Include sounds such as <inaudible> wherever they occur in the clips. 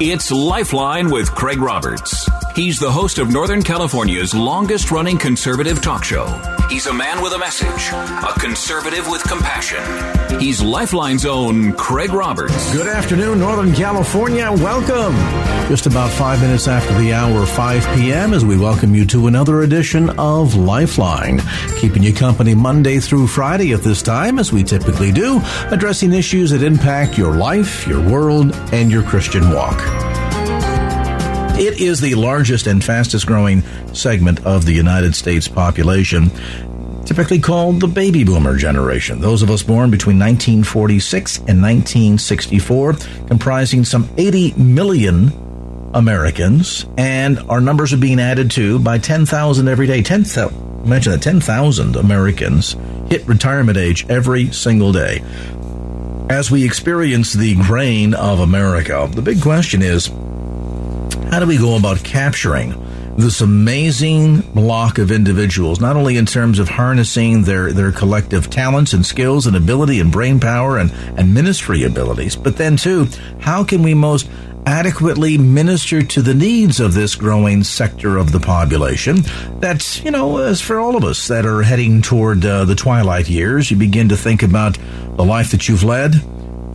It's Lifeline with Craig Roberts. He's the host of Northern California's longest running conservative talk show. He's a man with a message, a conservative with compassion. He's Lifeline's own Craig Roberts. Good afternoon, Northern California. Welcome. Just about five minutes after the hour, 5 p.m., as we welcome you to another edition of Lifeline. Keeping you company Monday through Friday at this time, as we typically do, addressing issues that impact your life, your world, and your Christian walk. It is the largest and fastest growing segment of the United States population, typically called the baby boomer generation. Those of us born between 1946 and 1964, comprising some 80 million Americans, and our numbers are being added to by 10,000 every day. 10,000, imagine that 10,000 Americans hit retirement age every single day. As we experience the grain of America, the big question is how do we go about capturing this amazing block of individuals, not only in terms of harnessing their, their collective talents and skills and ability and brain power and, and ministry abilities, but then too, how can we most adequately minister to the needs of this growing sector of the population? That, you know, as for all of us that are heading toward uh, the twilight years, you begin to think about the life that you've led,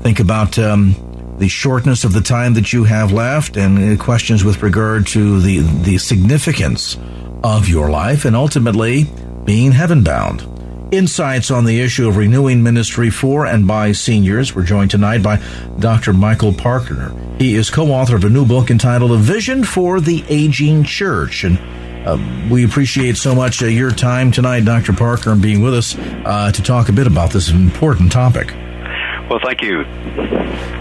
think about, um, the shortness of the time that you have left and questions with regard to the, the significance of your life and ultimately being heaven bound. Insights on the issue of renewing ministry for and by seniors. We're joined tonight by Dr. Michael Parker. He is co-author of a new book entitled A Vision for the Aging Church. And uh, we appreciate so much uh, your time tonight, Dr. Parker, and being with us uh, to talk a bit about this important topic. Well, thank you.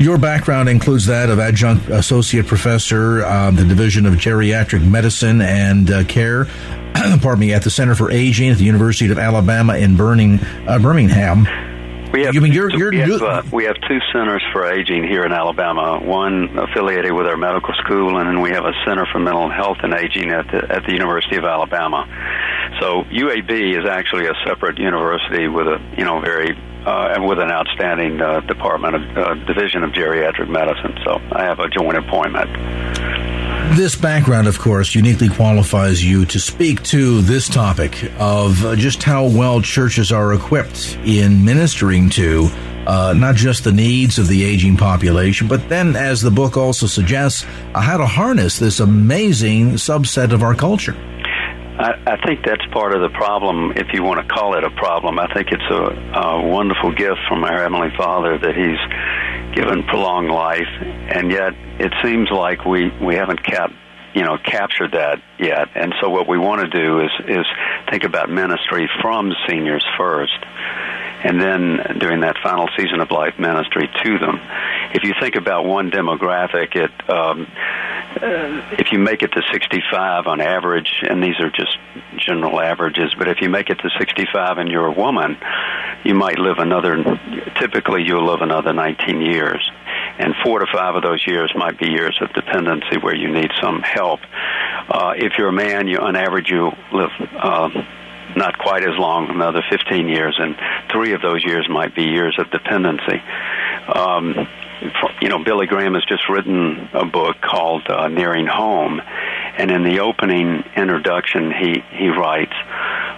Your background includes that of adjunct associate professor, um, the Division of Geriatric Medicine and uh, Care, <clears throat> pardon me, at the Center for Aging at the University of Alabama in Burning, uh, Birmingham. We have, you mean you're, you're, we, have, uh, we have two centers for aging here in Alabama. One affiliated with our medical school, and then we have a center for mental health and aging at the at the University of Alabama. So UAB is actually a separate university with a you know very uh, and with an outstanding uh, department of uh, division of geriatric medicine. So I have a joint appointment. This background, of course, uniquely qualifies you to speak to this topic of uh, just how well churches are equipped in ministering to uh, not just the needs of the aging population, but then, as the book also suggests, how to harness this amazing subset of our culture. I, I think that's part of the problem, if you want to call it a problem. I think it's a, a wonderful gift from our Heavenly Father that He's given prolonged life, and yet it seems like we, we haven't kept you know captured that yet. And so what we want to do is is think about ministry from seniors first and then doing that final season of life ministry to them. If you think about one demographic, it um, if you make it to 65 on average, and these are just general averages, but if you make it to 65 and you're a woman, you might live another. Typically, you'll live another 19 years, and four to five of those years might be years of dependency where you need some help. Uh, if you're a man, you on average you live. Uh, not quite as long, another 15 years, and three of those years might be years of dependency. Um, you know, Billy Graham has just written a book called uh, Nearing Home, and in the opening introduction, he he writes,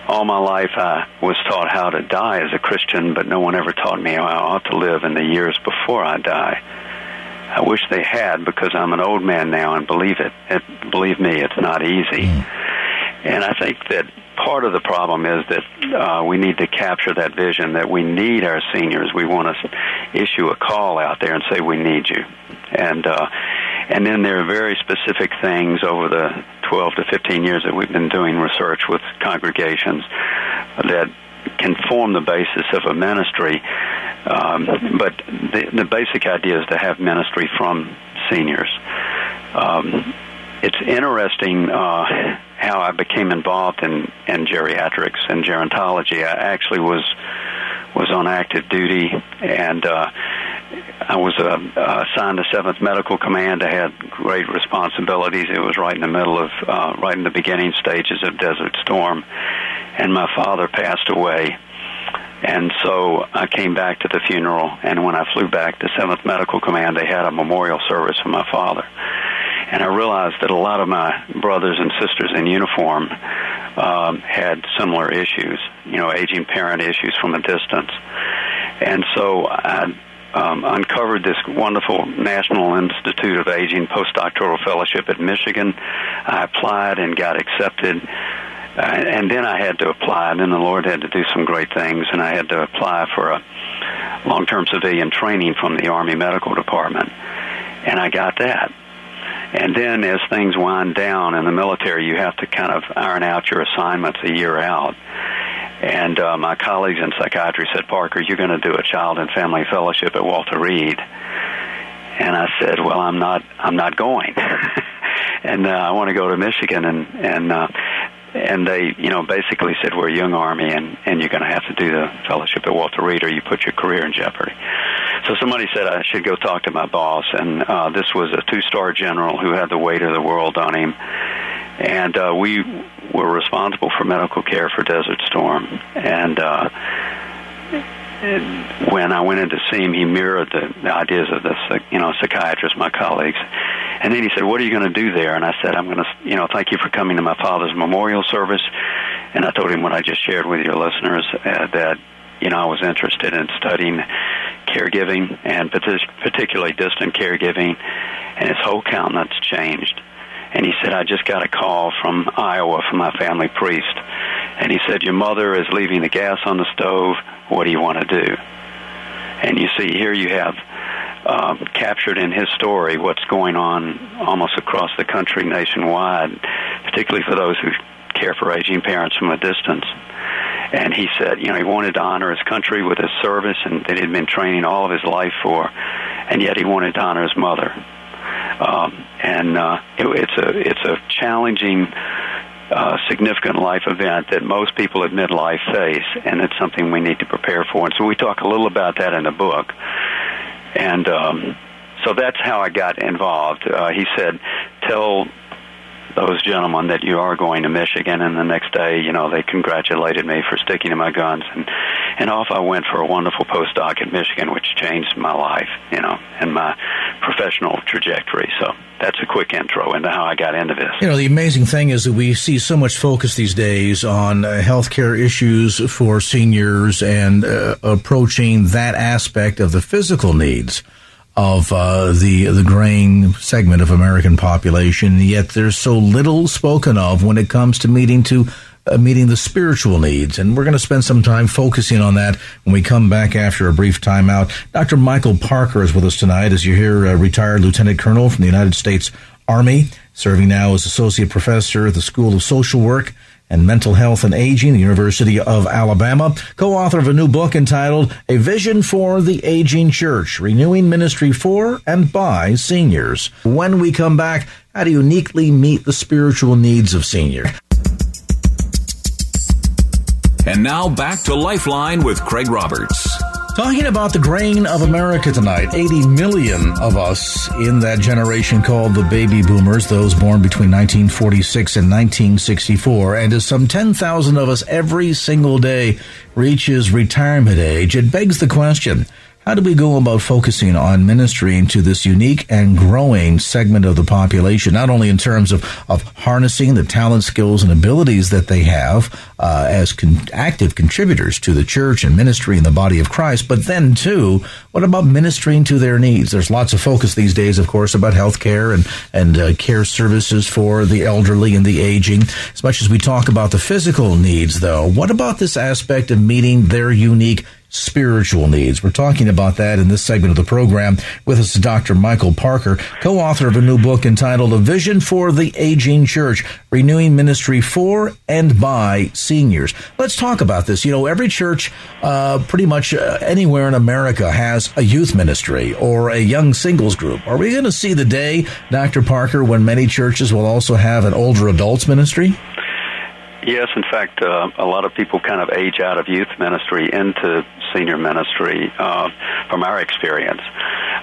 "All my life I was taught how to die as a Christian, but no one ever taught me how I ought to live in the years before I die." I wish they had because I'm an old man now and believe it. it believe me, it's not easy. Mm. And I think that part of the problem is that uh, we need to capture that vision that we need our seniors. We want to issue a call out there and say we need you, and uh, and then there are very specific things over the 12 to 15 years that we've been doing research with congregations that can form the basis of a ministry Um, but the, the basic idea is to have ministry from seniors. Um, it's interesting uh, how I became involved in, in geriatrics and gerontology. I actually was was on active duty, and uh, I was uh, uh, assigned to Seventh Medical Command. I had great responsibilities. It was right in the middle of, uh, right in the beginning stages of Desert Storm, and my father passed away. And so I came back to the funeral, and when I flew back to Seventh Medical Command, they had a memorial service for my father. And I realized that a lot of my brothers and sisters in uniform um, had similar issues, you know, aging parent issues from a distance. And so I um, uncovered this wonderful National Institute of Aging postdoctoral fellowship at Michigan. I applied and got accepted. Uh, and then I had to apply, and then the Lord had to do some great things, and I had to apply for a long term civilian training from the Army Medical Department. And I got that. And then as things wind down in the military, you have to kind of iron out your assignments a year out. And uh, my colleagues in psychiatry said, Parker, you're going to do a child and family fellowship at Walter Reed. And I said, well, I'm not, I'm not going. <laughs> and uh, I want to go to Michigan. And, and, uh, and they, you know, basically said, we're a young army and, and you're going to have to do the fellowship at Walter Reed or you put your career in jeopardy. So somebody said I should go talk to my boss. And uh, this was a two-star general who had the weight of the world on him. And uh, we were responsible for medical care for Desert Storm. And uh, when I went in to see him, he mirrored the, the ideas of the you know psychiatrists, my colleagues. And then he said, "What are you going to do there?" And I said, "I'm going to, you know, thank you for coming to my father's memorial service." And I told him what I just shared with your listeners uh, that you know I was interested in studying caregiving and particularly distant caregiving, and his whole countenance changed and he said, I just got a call from Iowa from my family priest. And he said, Your mother is leaving the gas on the stove. What do you want to do? And you see, here you have um, captured in his story what's going on almost across the country nationwide, particularly for those who care for aging parents from a distance. And he said, you know, he wanted to honor his country with his service and that he'd been training all of his life for, and yet he wanted to honor his mother. Um, and uh, it, it's a it's a challenging, uh, significant life event that most people at midlife face, and it's something we need to prepare for. And so we talk a little about that in the book. And um, so that's how I got involved. Uh, he said, "Tell those gentlemen that you are going to Michigan, and the next day, you know, they congratulated me for sticking to my guns, and and off I went for a wonderful postdoc in Michigan, which changed my life, you know, and my professional trajectory. So that's a quick intro into how I got into this. You know, the amazing thing is that we see so much focus these days on uh, healthcare issues for seniors and uh, approaching that aspect of the physical needs of uh, the the graying segment of American population. Yet there's so little spoken of when it comes to meeting to uh, meeting the spiritual needs, and we're going to spend some time focusing on that when we come back after a brief timeout. Dr. Michael Parker is with us tonight, as you hear, a retired lieutenant colonel from the United States Army, serving now as associate professor at the School of Social Work and Mental Health and Aging, the University of Alabama, co-author of a new book entitled A Vision for the Aging Church, Renewing Ministry for and by Seniors. When we come back, how to uniquely meet the spiritual needs of seniors. And now back to Lifeline with Craig Roberts. Talking about the grain of America tonight, 80 million of us in that generation called the baby boomers, those born between 1946 and 1964, and as some 10,000 of us every single day reaches retirement age, it begs the question, how do we go about focusing on ministering to this unique and growing segment of the population, not only in terms of, of harnessing the talent, skills, and abilities that they have uh, as con- active contributors to the church and ministry in the body of Christ, but then, too, what about ministering to their needs? There's lots of focus these days, of course, about health care and, and uh, care services for the elderly and the aging. As much as we talk about the physical needs, though, what about this aspect of meeting their unique spiritual needs. We're talking about that in this segment of the program. With us is Dr. Michael Parker, co-author of a new book entitled A Vision for the Aging Church, Renewing Ministry for and by Seniors. Let's talk about this. You know, every church, uh, pretty much uh, anywhere in America has a youth ministry or a young singles group. Are we going to see the day, Dr. Parker, when many churches will also have an older adults ministry? Yes, in fact, uh, a lot of people kind of age out of youth ministry into senior ministry uh, from our experience.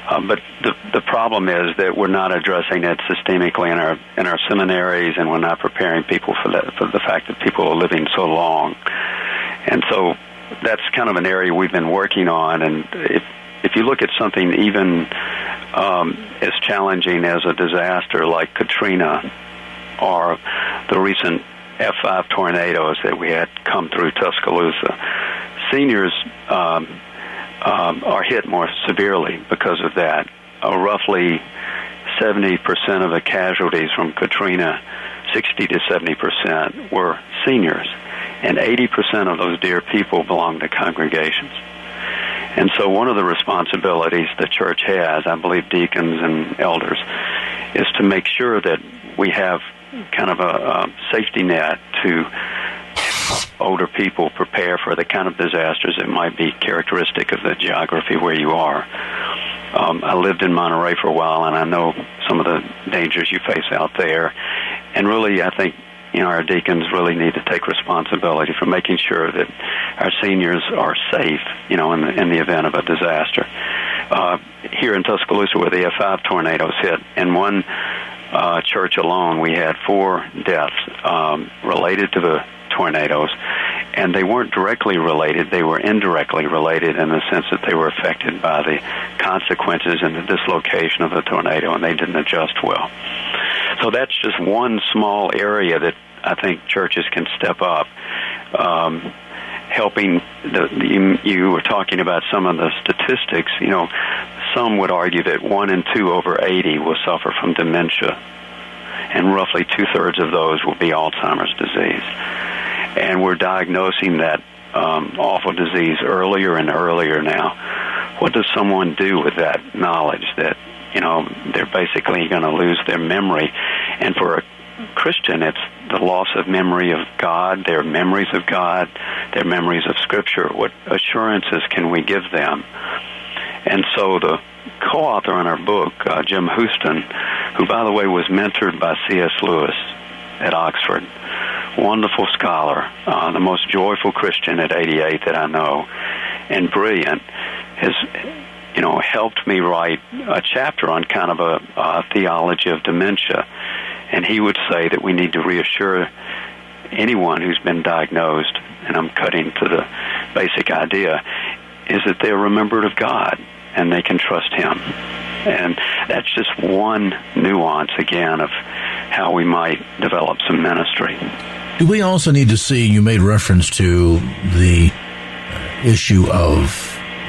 Uh, but the the problem is that we're not addressing it systemically in our in our seminaries, and we're not preparing people for the for the fact that people are living so long. And so that's kind of an area we've been working on. And if if you look at something even um, as challenging as a disaster like Katrina or the recent F5 tornadoes that we had come through Tuscaloosa. Seniors um, um, are hit more severely because of that. Uh, roughly 70% of the casualties from Katrina, 60 to 70%, were seniors. And 80% of those dear people belong to congregations. And so, one of the responsibilities the church has, I believe deacons and elders, is to make sure that we have kind of a, a safety net to older people prepare for the kind of disasters that might be characteristic of the geography where you are. Um, I lived in Monterey for a while, and I know some of the dangers you face out there. And really, I think you know our deacons really need to take responsibility for making sure that our seniors are safe. You know, in the in the event of a disaster. Uh, here in Tuscaloosa, where the F5 tornadoes hit, and one uh, church alone, we had four deaths um, related to the tornadoes, and they weren't directly related. They were indirectly related in the sense that they were affected by the consequences and the dislocation of the tornado, and they didn't adjust well. So that's just one small area that I think churches can step up. Um, helping the, you, you were talking about some of the statistics you know some would argue that one in two over 80 will suffer from dementia, and roughly two thirds of those will be Alzheimer's disease. And we're diagnosing that um, awful disease earlier and earlier now. What does someone do with that knowledge that you know they're basically going to lose their memory? And for a Christian, it's the loss of memory of God, their memories of God, their memories of Scripture. What assurances can we give them? And so the co-author on our book, uh, Jim Houston, who by the way was mentored by C.S. Lewis at Oxford, wonderful scholar, uh, the most joyful Christian at 88 that I know, and brilliant, has you know helped me write a chapter on kind of a, a theology of dementia, and he would say that we need to reassure anyone who's been diagnosed, and I'm cutting to the basic idea, is that they're remembered of God and they can trust Him. And that's just one nuance, again, of how we might develop some ministry. Do we also need to see, you made reference to the uh, issue of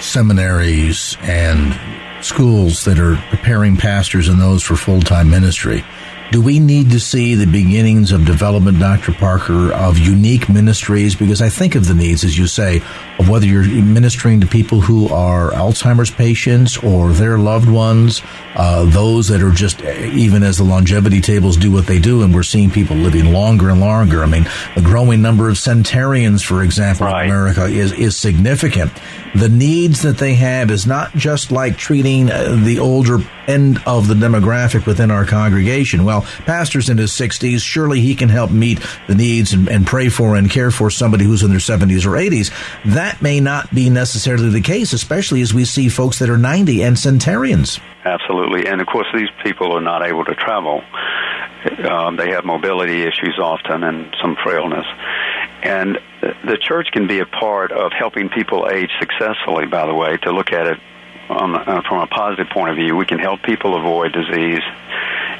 seminaries and schools that are preparing pastors and those for full time ministry. Do we need to see the beginnings of development, Dr. Parker, of unique ministries? Because I think of the needs, as you say, of whether you're ministering to people who are Alzheimer's patients or their loved ones, uh, those that are just, even as the longevity tables do what they do, and we're seeing people living longer and longer. I mean, the growing number of centenarians, for example, right. in America is, is significant. The needs that they have is not just like treating uh, the older end of the demographic within our congregation. Well, pastor's in his 60s, surely he can help meet the needs and, and pray for and care for somebody who's in their 70s or 80s. That may not be necessarily the case, especially as we see folks that are 90 and centenarians. Absolutely. And of course, these people are not able to travel. Um, they have mobility issues often and some frailness. And the church can be a part of helping people age successfully, by the way, to look at it uh, from a positive point of view. We can help people avoid disease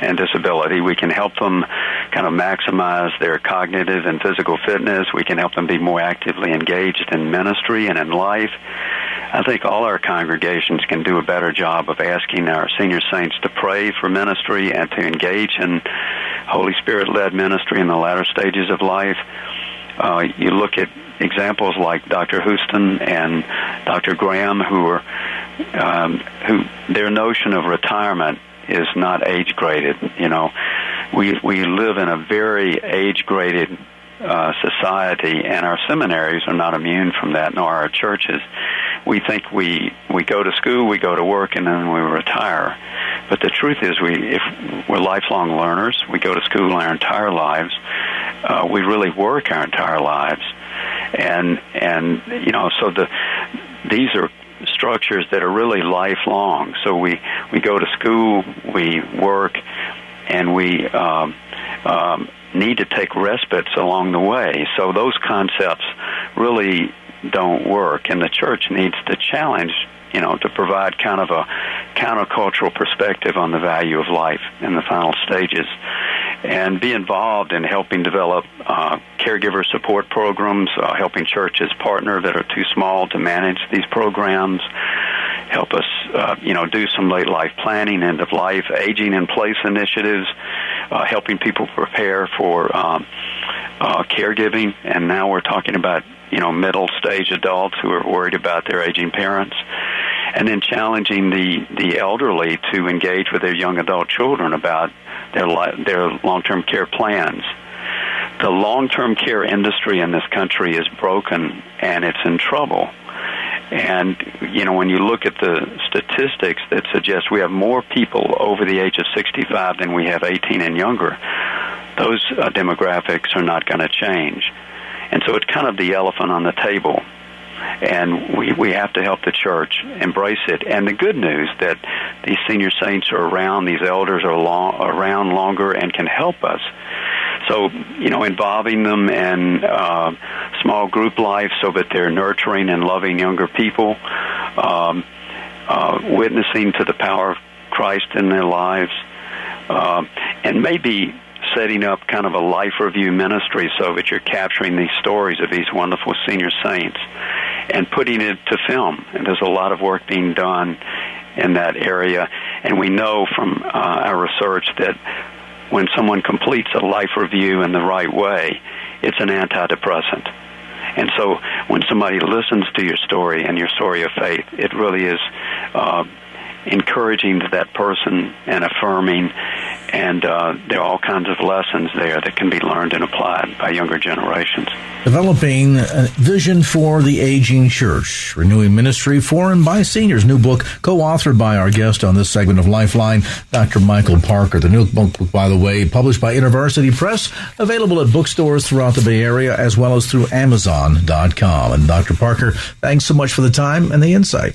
and disability. We can help them kind of maximize their cognitive and physical fitness. We can help them be more actively engaged in ministry and in life. I think all our congregations can do a better job of asking our senior saints to pray for ministry and to engage in Holy Spirit led ministry in the latter stages of life. uh, you look at examples like Dr. Houston and Dr. Graham, who are um, who their notion of retirement is not age graded. You know, we we live in a very age graded uh, society, and our seminaries are not immune from that, nor our churches. We think we we go to school, we go to work, and then we retire. But the truth is, we if we're lifelong learners, we go to school our entire lives. Uh, we really work our entire lives, and and you know, so the these are structures that are really lifelong. So we we go to school, we work, and we um, um, need to take respites along the way. So those concepts really don't work, and the church needs to challenge you know, to provide kind of a countercultural perspective on the value of life in the final stages and be involved in helping develop uh, caregiver support programs, uh, helping churches partner that are too small to manage these programs, help us, uh, you know, do some late life planning, end of life, aging in place initiatives, uh, helping people prepare for um, uh, caregiving. And now we're talking about, you know, middle stage adults who are worried about their aging parents and then challenging the the elderly to engage with their young adult children about their their long-term care plans. The long-term care industry in this country is broken and it's in trouble. And you know, when you look at the statistics that suggest we have more people over the age of 65 than we have 18 and younger, those uh, demographics are not going to change. And so it's kind of the elephant on the table and we we have to help the church embrace it. And the good news that these senior saints are around, these elders are long, around longer and can help us. So you know, involving them in uh, small group life so that they're nurturing and loving younger people, um, uh, witnessing to the power of Christ in their lives, uh, and maybe setting up kind of a life review ministry so that you're capturing these stories of these wonderful senior saints and putting it to film. And there's a lot of work being done in that area. And we know from uh, our research that when someone completes a life review in the right way, it's an antidepressant. And so when somebody listens to your story and your story of faith, it really is uh, encouraging to that person and affirming. And uh, there are all kinds of lessons there that can be learned and applied by younger generations. Developing a vision for the aging church, renewing ministry for and by seniors. New book co-authored by our guest on this segment of Lifeline, Dr. Michael Parker. The new book, by the way, published by InterVarsity Press, available at bookstores throughout the Bay Area as well as through Amazon.com. And Dr. Parker, thanks so much for the time and the insight.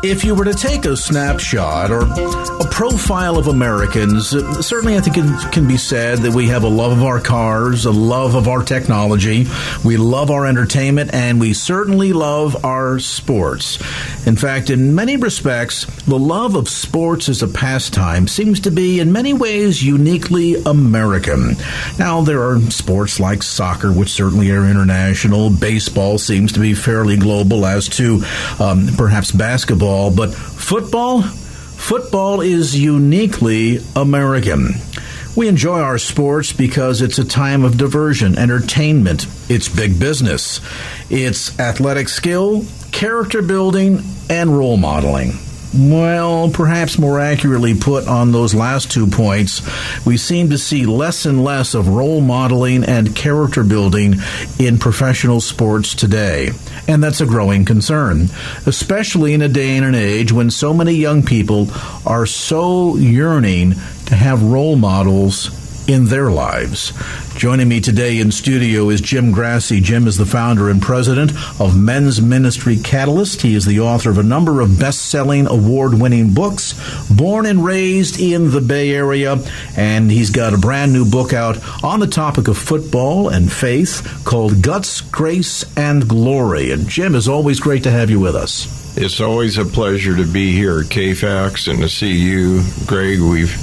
If you were to take a snapshot or a profile of Americans, certainly I think it can be said that we have a love of our cars, a love of our technology, we love our entertainment, and we certainly love our sports. In fact, in many respects, the love of sports as a pastime seems to be in many ways uniquely American. Now, there are sports like soccer, which certainly are international. Baseball seems to be fairly global as to um, perhaps basketball football, but football, football is uniquely American. We enjoy our sports because it's a time of diversion, entertainment. It's big business. It's athletic skill, character building, and role modeling. Well, perhaps more accurately put on those last two points, we seem to see less and less of role modeling and character building in professional sports today. And that's a growing concern, especially in a day and an age when so many young people are so yearning to have role models in their lives. Joining me today in studio is Jim Grassi. Jim is the founder and president of Men's Ministry Catalyst. He is the author of a number of best selling, award winning books, born and raised in the Bay Area, and he's got a brand new book out on the topic of football and faith called Guts, Grace, and Glory. And Jim, is always great to have you with us. It's always a pleasure to be here at KFAX and to see you, Greg. We've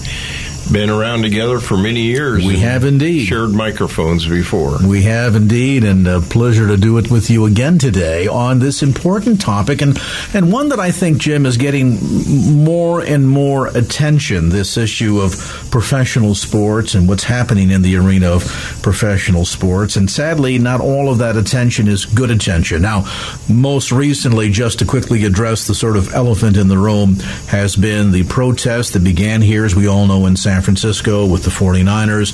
been around together for many years. We have indeed. Shared microphones before. We have indeed, and a pleasure to do it with you again today on this important topic, and, and one that I think, Jim, is getting more and more attention this issue of professional sports and what's happening in the arena of professional sports. And sadly, not all of that attention is good attention. Now, most recently, just to quickly address the sort of elephant in the room, has been the protest that began here, as we all know, in San San Francisco with the 49ers,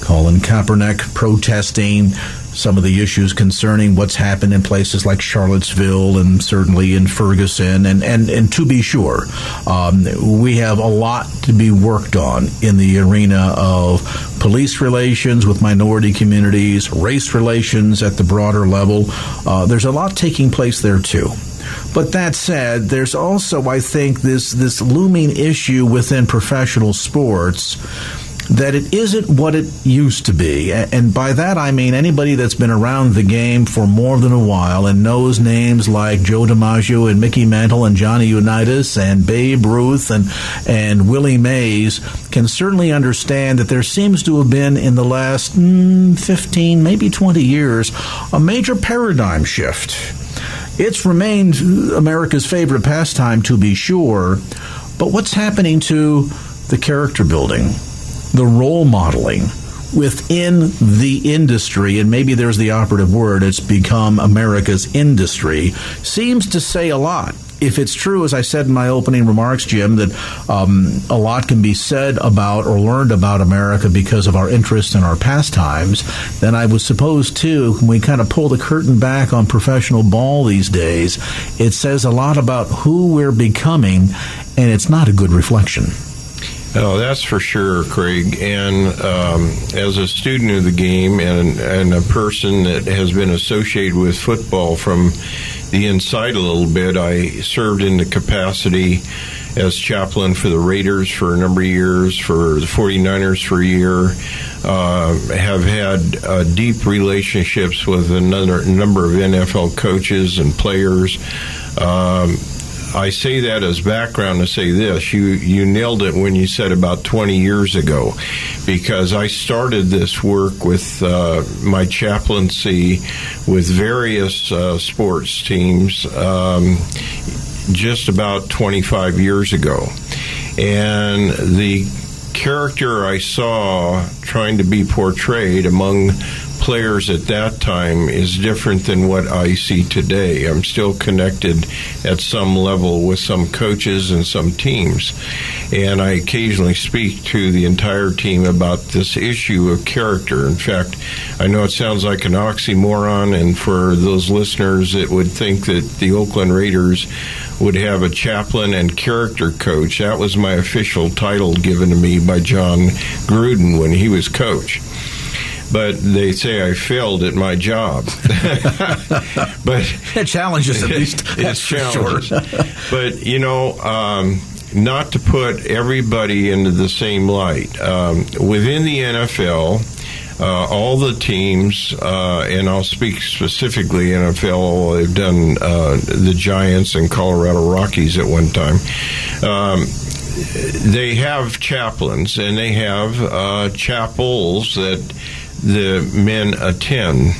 Colin Kaepernick protesting some of the issues concerning what's happened in places like Charlottesville and certainly in Ferguson. And, and, and to be sure, um, we have a lot to be worked on in the arena of police relations with minority communities, race relations at the broader level. Uh, there's a lot taking place there too. But that said, there's also, I think, this this looming issue within professional sports that it isn't what it used to be. And by that I mean anybody that's been around the game for more than a while and knows names like Joe DiMaggio and Mickey Mantle and Johnny Unitas and Babe Ruth and, and Willie Mays can certainly understand that there seems to have been in the last mm, 15, maybe 20 years, a major paradigm shift it's remained America's favorite pastime, to be sure. But what's happening to the character building, the role modeling within the industry, and maybe there's the operative word, it's become America's industry, seems to say a lot if it's true, as I said in my opening remarks, Jim, that um, a lot can be said about or learned about America because of our interests and our pastimes, then I would suppose, too, when we kind of pull the curtain back on professional ball these days, it says a lot about who we're becoming, and it's not a good reflection. Oh, that's for sure, Craig. And um, as a student of the game and, and a person that has been associated with football from the inside a little bit. I served in the capacity as chaplain for the Raiders for a number of years, for the 49ers for a year. Uh, have had uh, deep relationships with another number of NFL coaches and players. Um, I say that as background to say this. You you nailed it when you said about 20 years ago, because I started this work with uh, my chaplaincy with various uh, sports teams um, just about 25 years ago, and the character I saw trying to be portrayed among players at that time is different than what I see today. I'm still connected at some level with some coaches and some teams. And I occasionally speak to the entire team about this issue of character. In fact, I know it sounds like an oxymoron, and for those listeners that would think that the Oakland Raiders would have a chaplain and character coach. That was my official title given to me by John Gruden when he was coach but they say I failed at my job. <laughs> but it challenges at least. it's challenges. Sure. but you know. Um, not to put everybody into the same light. Um, within the NFL, uh, all the teams, uh, and I'll speak specifically NFL, they've done uh, the Giants and Colorado Rockies at one time. Um, they have chaplains and they have uh, chapels that the men attend.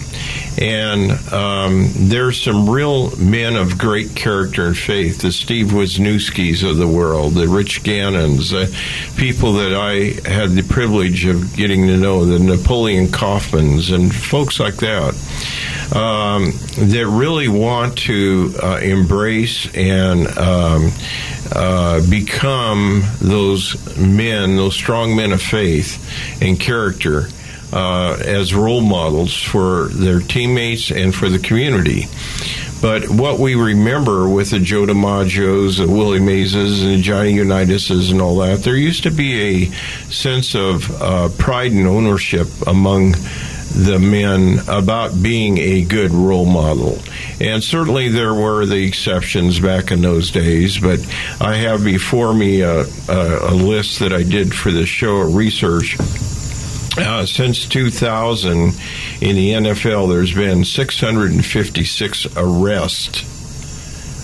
And um, there's some real men of great character and faith, the Steve Wisniewski's of the world, the Rich Gannons, the people that I had the privilege of getting to know, the Napoleon Kaufmans, and folks like that, um, that really want to uh, embrace and um, uh, become those men, those strong men of faith and character uh, as role models for their teammates and for the community. But what we remember with the Joe DiMaggios, the Willie Mayses, and the Johnny Unitases, and all that, there used to be a sense of uh, pride and ownership among the men about being a good role model. And certainly there were the exceptions back in those days, but I have before me a, a, a list that I did for this show, of research uh, since 2000 in the NFL, there's been 656 arrests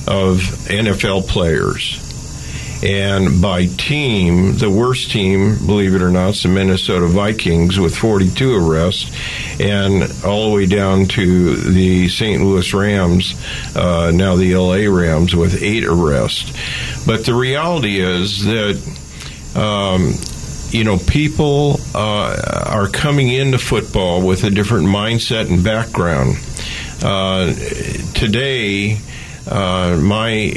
of NFL players. And by team, the worst team, believe it or not, is the Minnesota Vikings with 42 arrests, and all the way down to the St. Louis Rams, uh, now the LA Rams, with eight arrests. But the reality is that. Um, you know, people uh, are coming into football with a different mindset and background. Uh, today, uh, my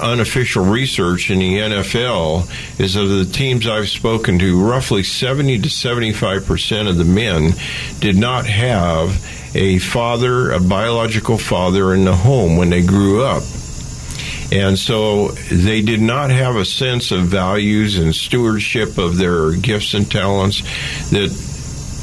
unofficial research in the NFL is of the teams I've spoken to, roughly 70 to 75 percent of the men did not have a father, a biological father in the home when they grew up. And so they did not have a sense of values and stewardship of their gifts and talents that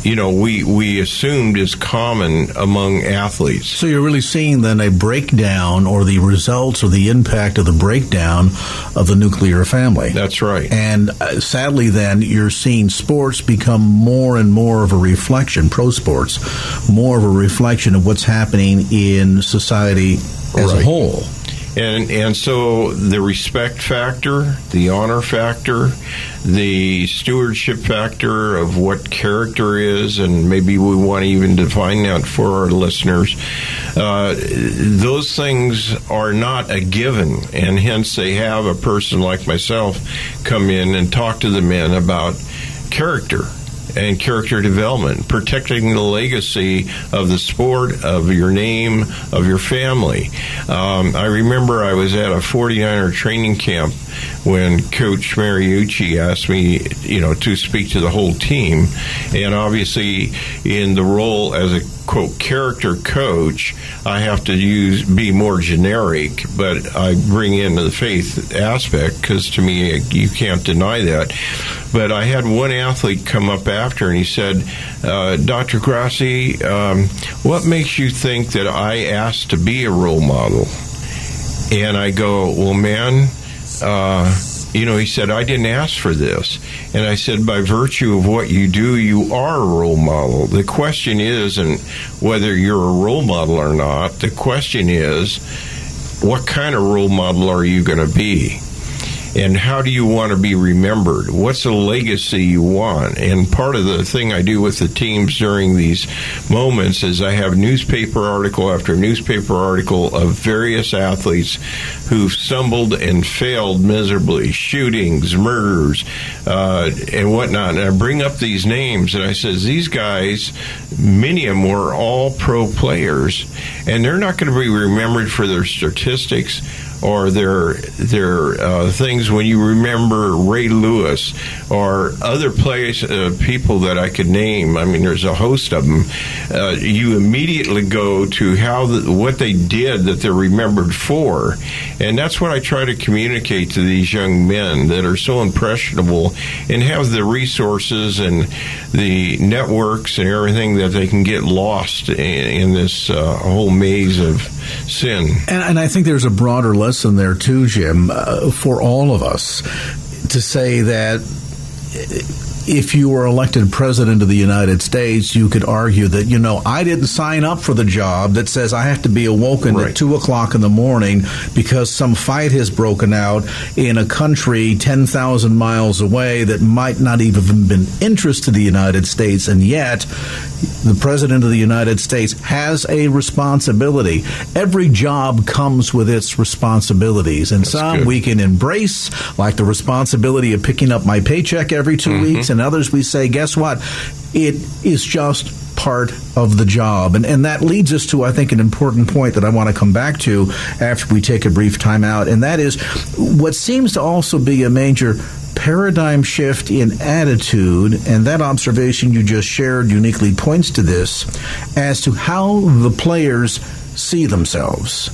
you know, we, we assumed is common among athletes. So you're really seeing then a breakdown or the results or the impact of the breakdown of the nuclear family. That's right. And uh, sadly, then you're seeing sports become more and more of a reflection, pro sports, more of a reflection of what's happening in society as right. a whole. And and so the respect factor, the honor factor, the stewardship factor of what character is, and maybe we want to even define that for our listeners. Uh, those things are not a given, and hence they have a person like myself come in and talk to the men about character and character development, protecting the legacy of the sport, of your name, of your family. Um, I remember I was at a 49er training camp when Coach Mariucci asked me, you know, to speak to the whole team, and obviously in the role as a quote character coach, I have to use be more generic, but I bring in the faith aspect because to me you can't deny that. But I had one athlete come up after and he said, uh, "Dr. Grassi, um, what makes you think that I asked to be a role model?" And I go, "Well, man." Uh, you know, he said, I didn't ask for this. And I said, by virtue of what you do, you are a role model. The question isn't whether you're a role model or not. The question is, what kind of role model are you going to be? And how do you want to be remembered? What's the legacy you want? And part of the thing I do with the teams during these moments is I have newspaper article after newspaper article of various athletes who've stumbled and failed miserably, shootings, murders, uh, and whatnot. And I bring up these names and I says these guys, many of them were all pro players, and they're not going to be remembered for their statistics or their their uh, things when you remember Ray Lewis or other players, uh, people that I could name. I mean, there's a host of them. Uh, you immediately go to how the, what they did that they're remembered for, and that's what I try to communicate to these young men that are so impressionable and have the resources and the networks and everything that they can get lost in, in this uh, whole maze of sin. And, and I think there's a broader lesson there too, Jim, uh, for all of us to say that if you were elected president of the United States, you could argue that, you know, I didn't sign up for the job that says I have to be awoken right. at 2 o'clock in the morning because some fight has broken out in a country 10,000 miles away that might not even have been interest to the United States. And yet, the president of the United States has a responsibility. Every job comes with its responsibilities. And That's some good. we can embrace, like the responsibility of picking up my paycheck every 2 mm-hmm. weeks and others we say, guess what? It is just part of the job. And, and that leads us to, I think, an important point that I want to come back to after we take a brief time out. And that is what seems to also be a major paradigm shift in attitude, and that observation you just shared uniquely points to this as to how the players see themselves.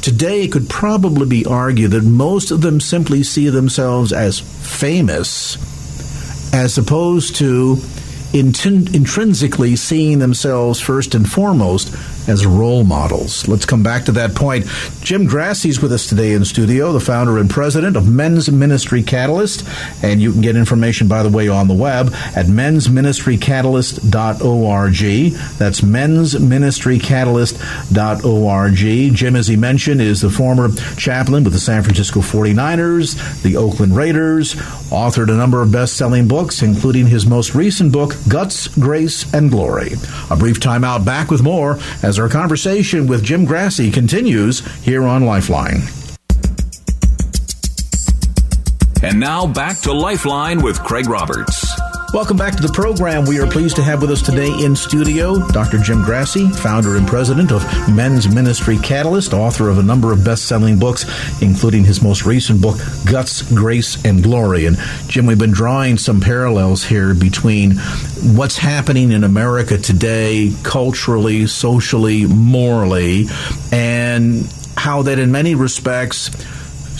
Today, it could probably be argued that most of them simply see themselves as famous as opposed to intrinsically seeing themselves first and foremost as role models. Let's come back to that point. Jim Grassi's with us today in studio, the founder and president of Men's Ministry Catalyst. And you can get information, by the way, on the web at mensministrycatalyst.org. That's mensministrycatalyst.org. Jim, as he mentioned, is the former chaplain with the San Francisco 49ers, the Oakland Raiders, authored a number of best selling books, including his most recent book, Guts, Grace, and Glory. A brief time out back with more as our conversation with Jim Grassi continues here on Lifeline. And now back to Lifeline with Craig Roberts. Welcome back to the program. We are pleased to have with us today in studio Dr. Jim Grassi, founder and president of Men's Ministry Catalyst, author of a number of best selling books, including his most recent book, Guts, Grace, and Glory. And Jim, we've been drawing some parallels here between what's happening in America today, culturally, socially, morally, and how that in many respects,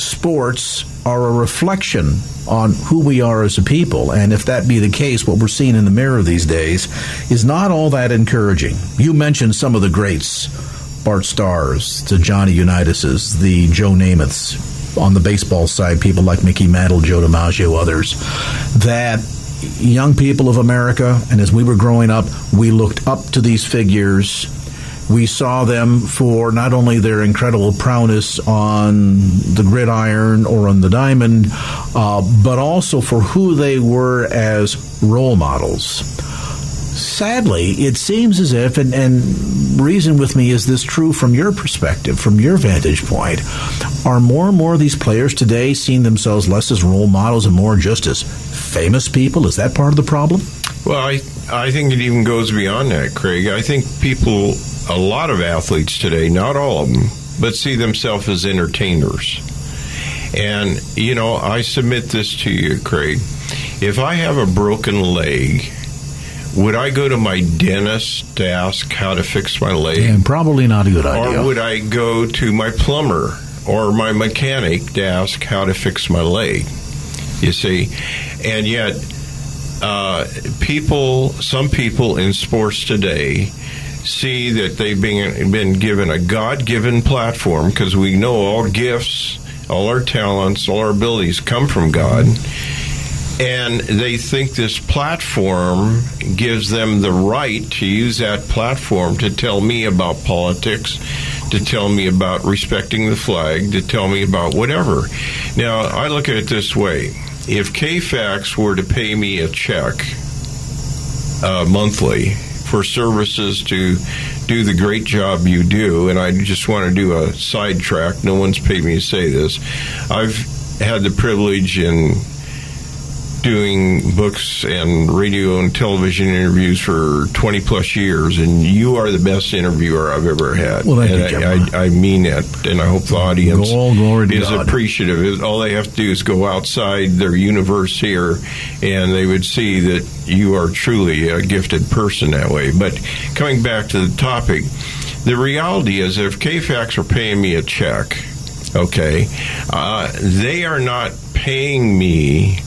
sports are a reflection on who we are as a people. And if that be the case, what we're seeing in the mirror these days is not all that encouraging. You mentioned some of the greats Bart Starrs, the Johnny Unitas's, the Joe Namaths. On the baseball side, people like Mickey Mantle, Joe DiMaggio, others, that young people of America, and as we were growing up, we looked up to these figures we saw them for not only their incredible prowess on the gridiron or on the diamond, uh, but also for who they were as role models. Sadly, it seems as if, and, and reason with me, is this true from your perspective, from your vantage point? Are more and more of these players today seeing themselves less as role models and more just as famous people? Is that part of the problem? Well, I, I think it even goes beyond that, Craig. I think people a lot of athletes today, not all of them, but see themselves as entertainers. And, you know, I submit this to you, Craig. If I have a broken leg, would I go to my dentist to ask how to fix my leg? And probably not a good idea. Or would I go to my plumber or my mechanic to ask how to fix my leg? You see? And yet, uh, people, some people in sports today, see that they've been, been given a God given platform because we know all gifts, all our talents, all our abilities come from God. And they think this platform gives them the right to use that platform to tell me about politics, to tell me about respecting the flag, to tell me about whatever. Now, I look at it this way if KFAX were to pay me a check uh, monthly for services to do the great job you do. And I just want to do a sidetrack. No one's paid me to say this. I've had the privilege in doing books and radio and television interviews for 20 plus years, and you are the best interviewer I've ever had. Well, thank and you, I, I, I, mean it, and I hope the audience is God. appreciative. All they have to do is go outside their universe here, and they would see that you are truly a gifted person that way. But coming back to the topic, the reality is if KFAX are paying me a check, okay, uh, they are not paying me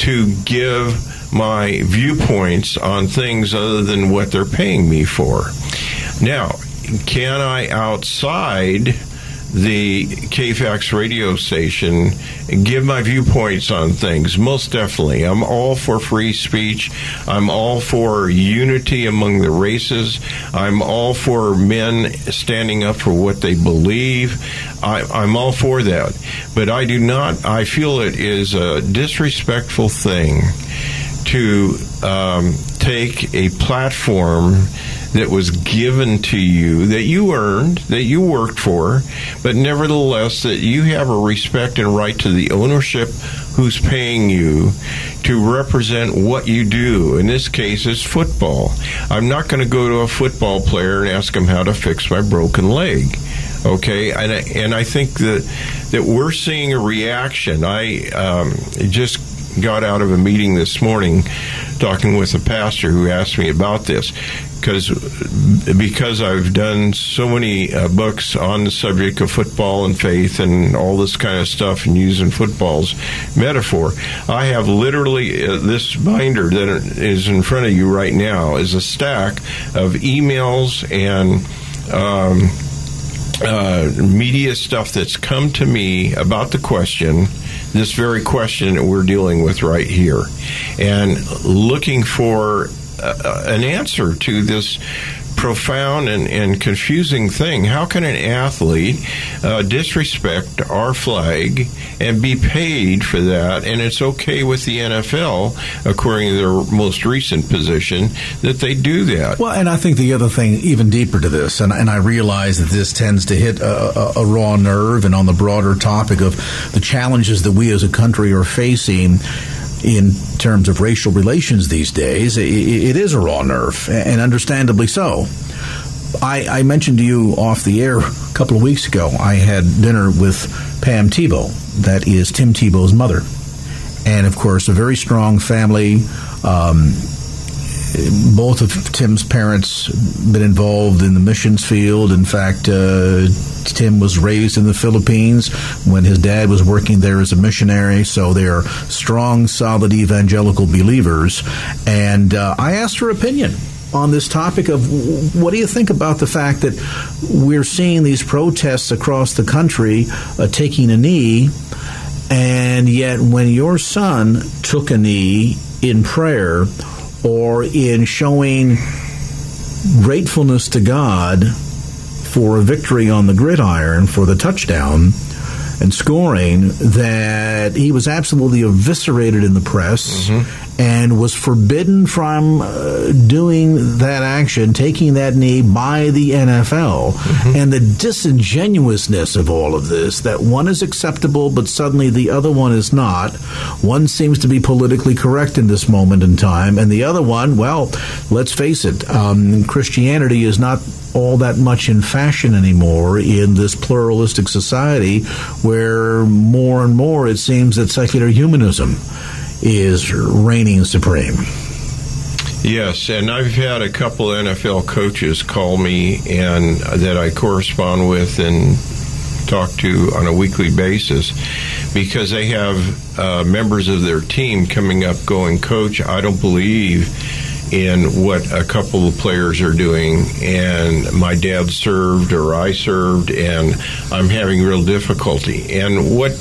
to give my viewpoints on things other than what they're paying me for. Now, can I outside the KFAX radio station give my viewpoints on things? Most definitely. I'm all for free speech. I'm all for unity among the races. I'm all for men standing up for what they believe. I, am all for that. But I do not, I feel it is a disrespectful thing to um, take a platform that was given to you, that you earned, that you worked for, but nevertheless that you have a respect and right to the ownership who's paying you to represent what you do. In this case, it's football. I'm not going to go to a football player and ask him how to fix my broken leg. Okay, and I, and I think that that we're seeing a reaction. I um, just got out of a meeting this morning talking with a pastor who asked me about this because because I've done so many uh, books on the subject of football and faith and all this kind of stuff and using football's metaphor. I have literally uh, this binder that is in front of you right now is a stack of emails and um, uh, media stuff that's come to me about the question, this very question that we're dealing with right here, and looking for an answer to this profound and, and confusing thing. How can an athlete uh, disrespect our flag and be paid for that? And it's okay with the NFL, according to their most recent position, that they do that. Well, and I think the other thing, even deeper to this, and, and I realize that this tends to hit a, a, a raw nerve, and on the broader topic of the challenges that we as a country are facing in terms of racial relations these days, it, it is a raw nerve, and understandably so. I, I, mentioned to you off the air a couple of weeks ago, I had dinner with Pam Tebow, that is Tim Tebow's mother. And of course, a very strong family. Um, both of Tim's parents been involved in the missions field. In fact, uh, Tim was raised in the Philippines when his dad was working there as a missionary. So they are strong, solid evangelical believers. And uh, I asked her opinion on this topic of what do you think about the fact that we're seeing these protests across the country uh, taking a knee, and yet when your son took a knee in prayer or in showing gratefulness to God for a victory on the gridiron for the touchdown and scoring that he was absolutely eviscerated in the press mm-hmm. And was forbidden from uh, doing that action, taking that knee by the NFL. Mm-hmm. And the disingenuousness of all of this that one is acceptable, but suddenly the other one is not. One seems to be politically correct in this moment in time, and the other one, well, let's face it, um, Christianity is not all that much in fashion anymore in this pluralistic society where more and more it seems that secular humanism is reigning supreme. Yes, and I've had a couple NFL coaches call me and that I correspond with and talk to on a weekly basis because they have uh, members of their team coming up going, Coach, I don't believe in what a couple of players are doing, and my dad served or I served, and I'm having real difficulty. And what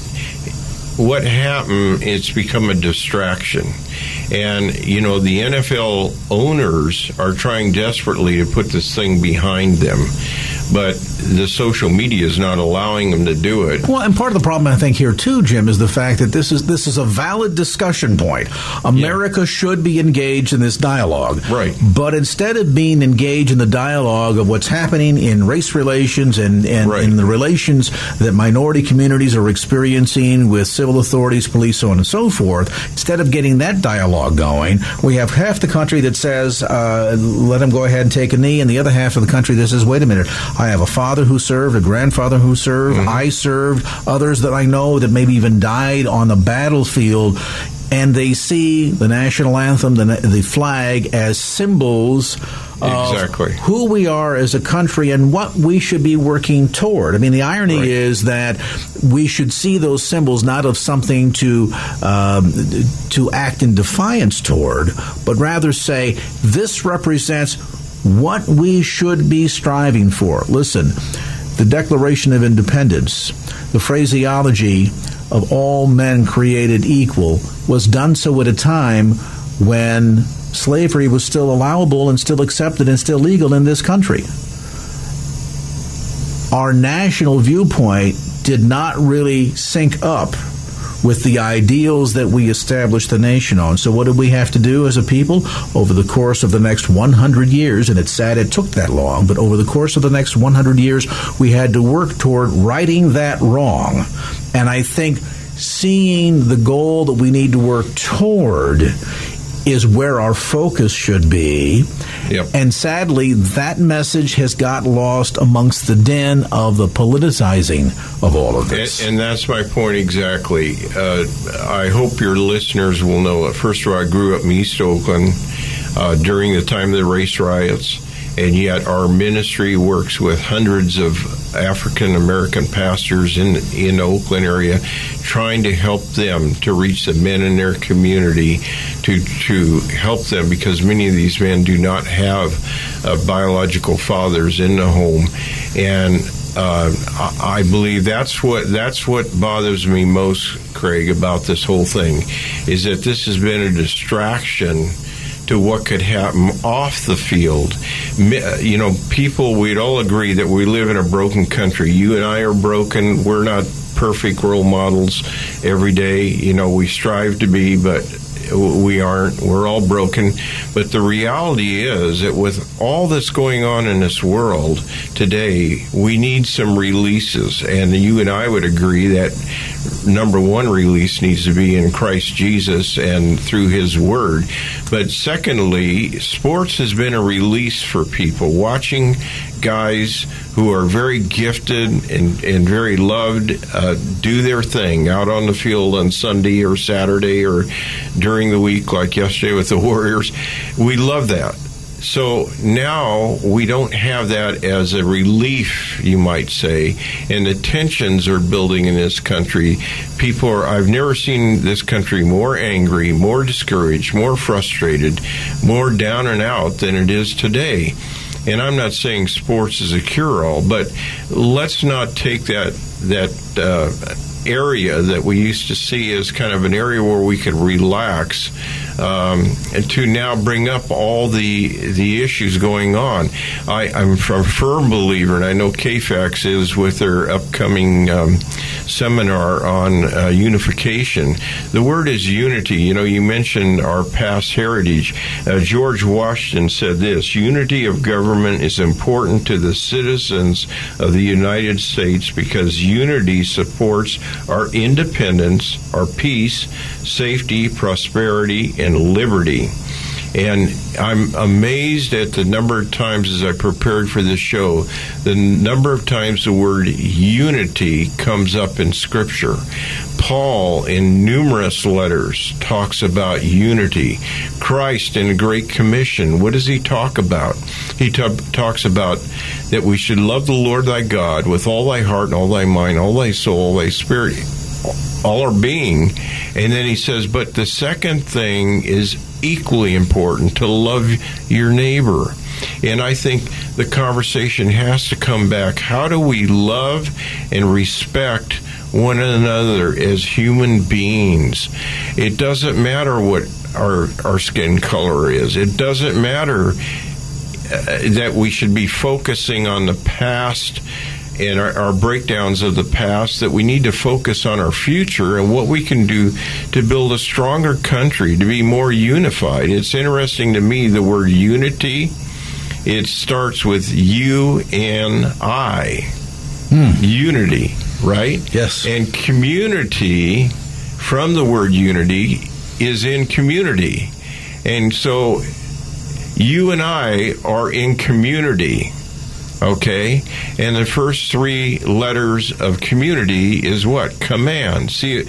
what happened? It's become a distraction, and you know the NFL owners are trying desperately to put this thing behind them but the social media is not allowing them to do it. Well, and part of the problem I think here too, Jim, is the fact that this is this is a valid discussion point. America yeah. should be engaged in this dialogue, right? But instead of being engaged in the dialogue of what's happening in race relations and and right. in the relations that minority communities are experiencing with civil authorities, police, so on and so forth, instead of getting that dialogue going, we have half the country that says uh, let them go ahead and take a knee, and the other half of the country that says wait a minute. I have a father who served, a grandfather who served, mm-hmm. I served, others that I know that maybe even died on the battlefield and they see the national anthem, the, the flag, as symbols exactly. who we are as a country and what we should be working toward. I mean, the irony right. is that we should see those symbols not of something to um, to act in defiance toward, but rather say this represents what we should be striving for. Listen, the Declaration of Independence, the phraseology of all men created equal, was done so at a time when slavery was still allowable and still accepted and still legal in this country. Our national viewpoint did not really sync up with the ideals that we established the nation on. So, what did we have to do as a people over the course of the next 100 years? And it's sad it took that long, but over the course of the next 100 years, we had to work toward righting that wrong. And I think seeing the goal that we need to work toward is where our focus should be. Yep. And sadly, that message has got lost amongst the din of the politicizing of all of this. And, and that's my point exactly. Uh, I hope your listeners will know it. First of all, I grew up in East Oakland uh, during the time of the race riots. And yet our ministry works with hundreds of African American pastors in in the Oakland area, trying to help them to reach the men in their community, to to help them because many of these men do not have uh, biological fathers in the home, and uh, I believe that's what that's what bothers me most, Craig, about this whole thing, is that this has been a distraction to what could happen off the field. Uh, you know, people, we'd all agree that we live in a broken country. You and I are broken. We're not perfect role models every day. You know, we strive to be, but we aren't. We're all broken. But the reality is that with all that's going on in this world today, we need some releases. And you and I would agree that number one release needs to be in Christ Jesus and through His Word. But secondly, sports has been a release for people. Watching guys who are very gifted and, and very loved uh, do their thing out on the field on Sunday or Saturday or during the week, like yesterday with the <laughs> Warriors. We love that. So now we don't have that as a relief, you might say, and the tensions are building in this country. People are, I've never seen this country more angry, more discouraged, more frustrated, more down and out than it is today. And I'm not saying sports is a cure all, but let's not take that, that, uh, area that we used to see as kind of an area where we could relax um, to now bring up all the the issues going on. I, am a firm believer, and I know KFAX is with their upcoming um, seminar on uh, unification. The word is unity. You know, you mentioned our past heritage. Uh, George Washington said this unity of government is important to the citizens of the United States because unity supports our independence, our peace, safety, prosperity, and and liberty. And I'm amazed at the number of times as I prepared for this show, the number of times the word unity comes up in Scripture. Paul, in numerous letters, talks about unity. Christ, in the Great Commission, what does he talk about? He t- talks about that we should love the Lord thy God with all thy heart and all thy mind, all thy soul, all thy spirit all our being. And then he says, but the second thing is equally important to love your neighbor. And I think the conversation has to come back. How do we love and respect one another as human beings? It doesn't matter what our, our skin color is, it doesn't matter uh, that we should be focusing on the past and our, our, breakdowns of the past that we need to focus on our future and what we can do to build a stronger country, to be more unified. It's interesting to me the word unity. It starts with you and I. Hmm. Unity, right? Yes. And community, from the word unity, is in community. And so you and I are in community Okay? And the first three letters of community is what? Command. C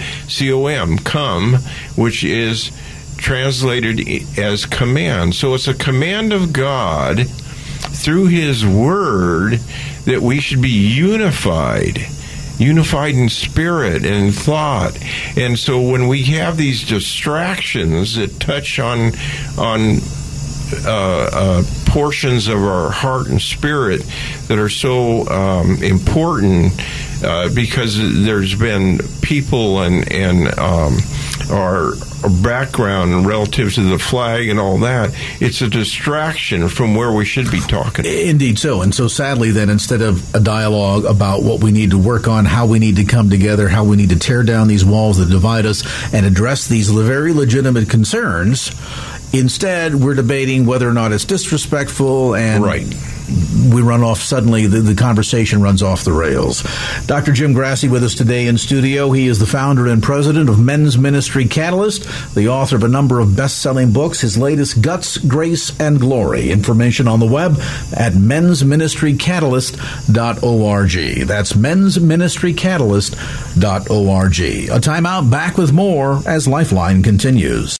O M, come, which is translated as command. So it's a command of God through His Word that we should be unified. Unified in spirit and thought, and so when we have these distractions that touch on on uh, uh, portions of our heart and spirit that are so um, important uh, because there's been people and and um, our background relative to the flag and all that. It's a distraction from where we should be talking. Indeed, so and so. Sadly, then instead of a dialogue about what we need to work on, how we need to come together, how we need to tear down these walls that divide us, and address these very legitimate concerns Instead, we're debating whether or not it's disrespectful and right. we run off suddenly, the, the, conversation runs off the rails. Dr. Jim Grassi with us today in studio. He is the founder and president of Men's Ministry Catalyst, the author of a number of best selling books, his latest, Guts, Grace, and Glory. Information on the web at mensministrycatalyst.org. That's mensministrycatalyst.org. A timeout back with more as Lifeline continues.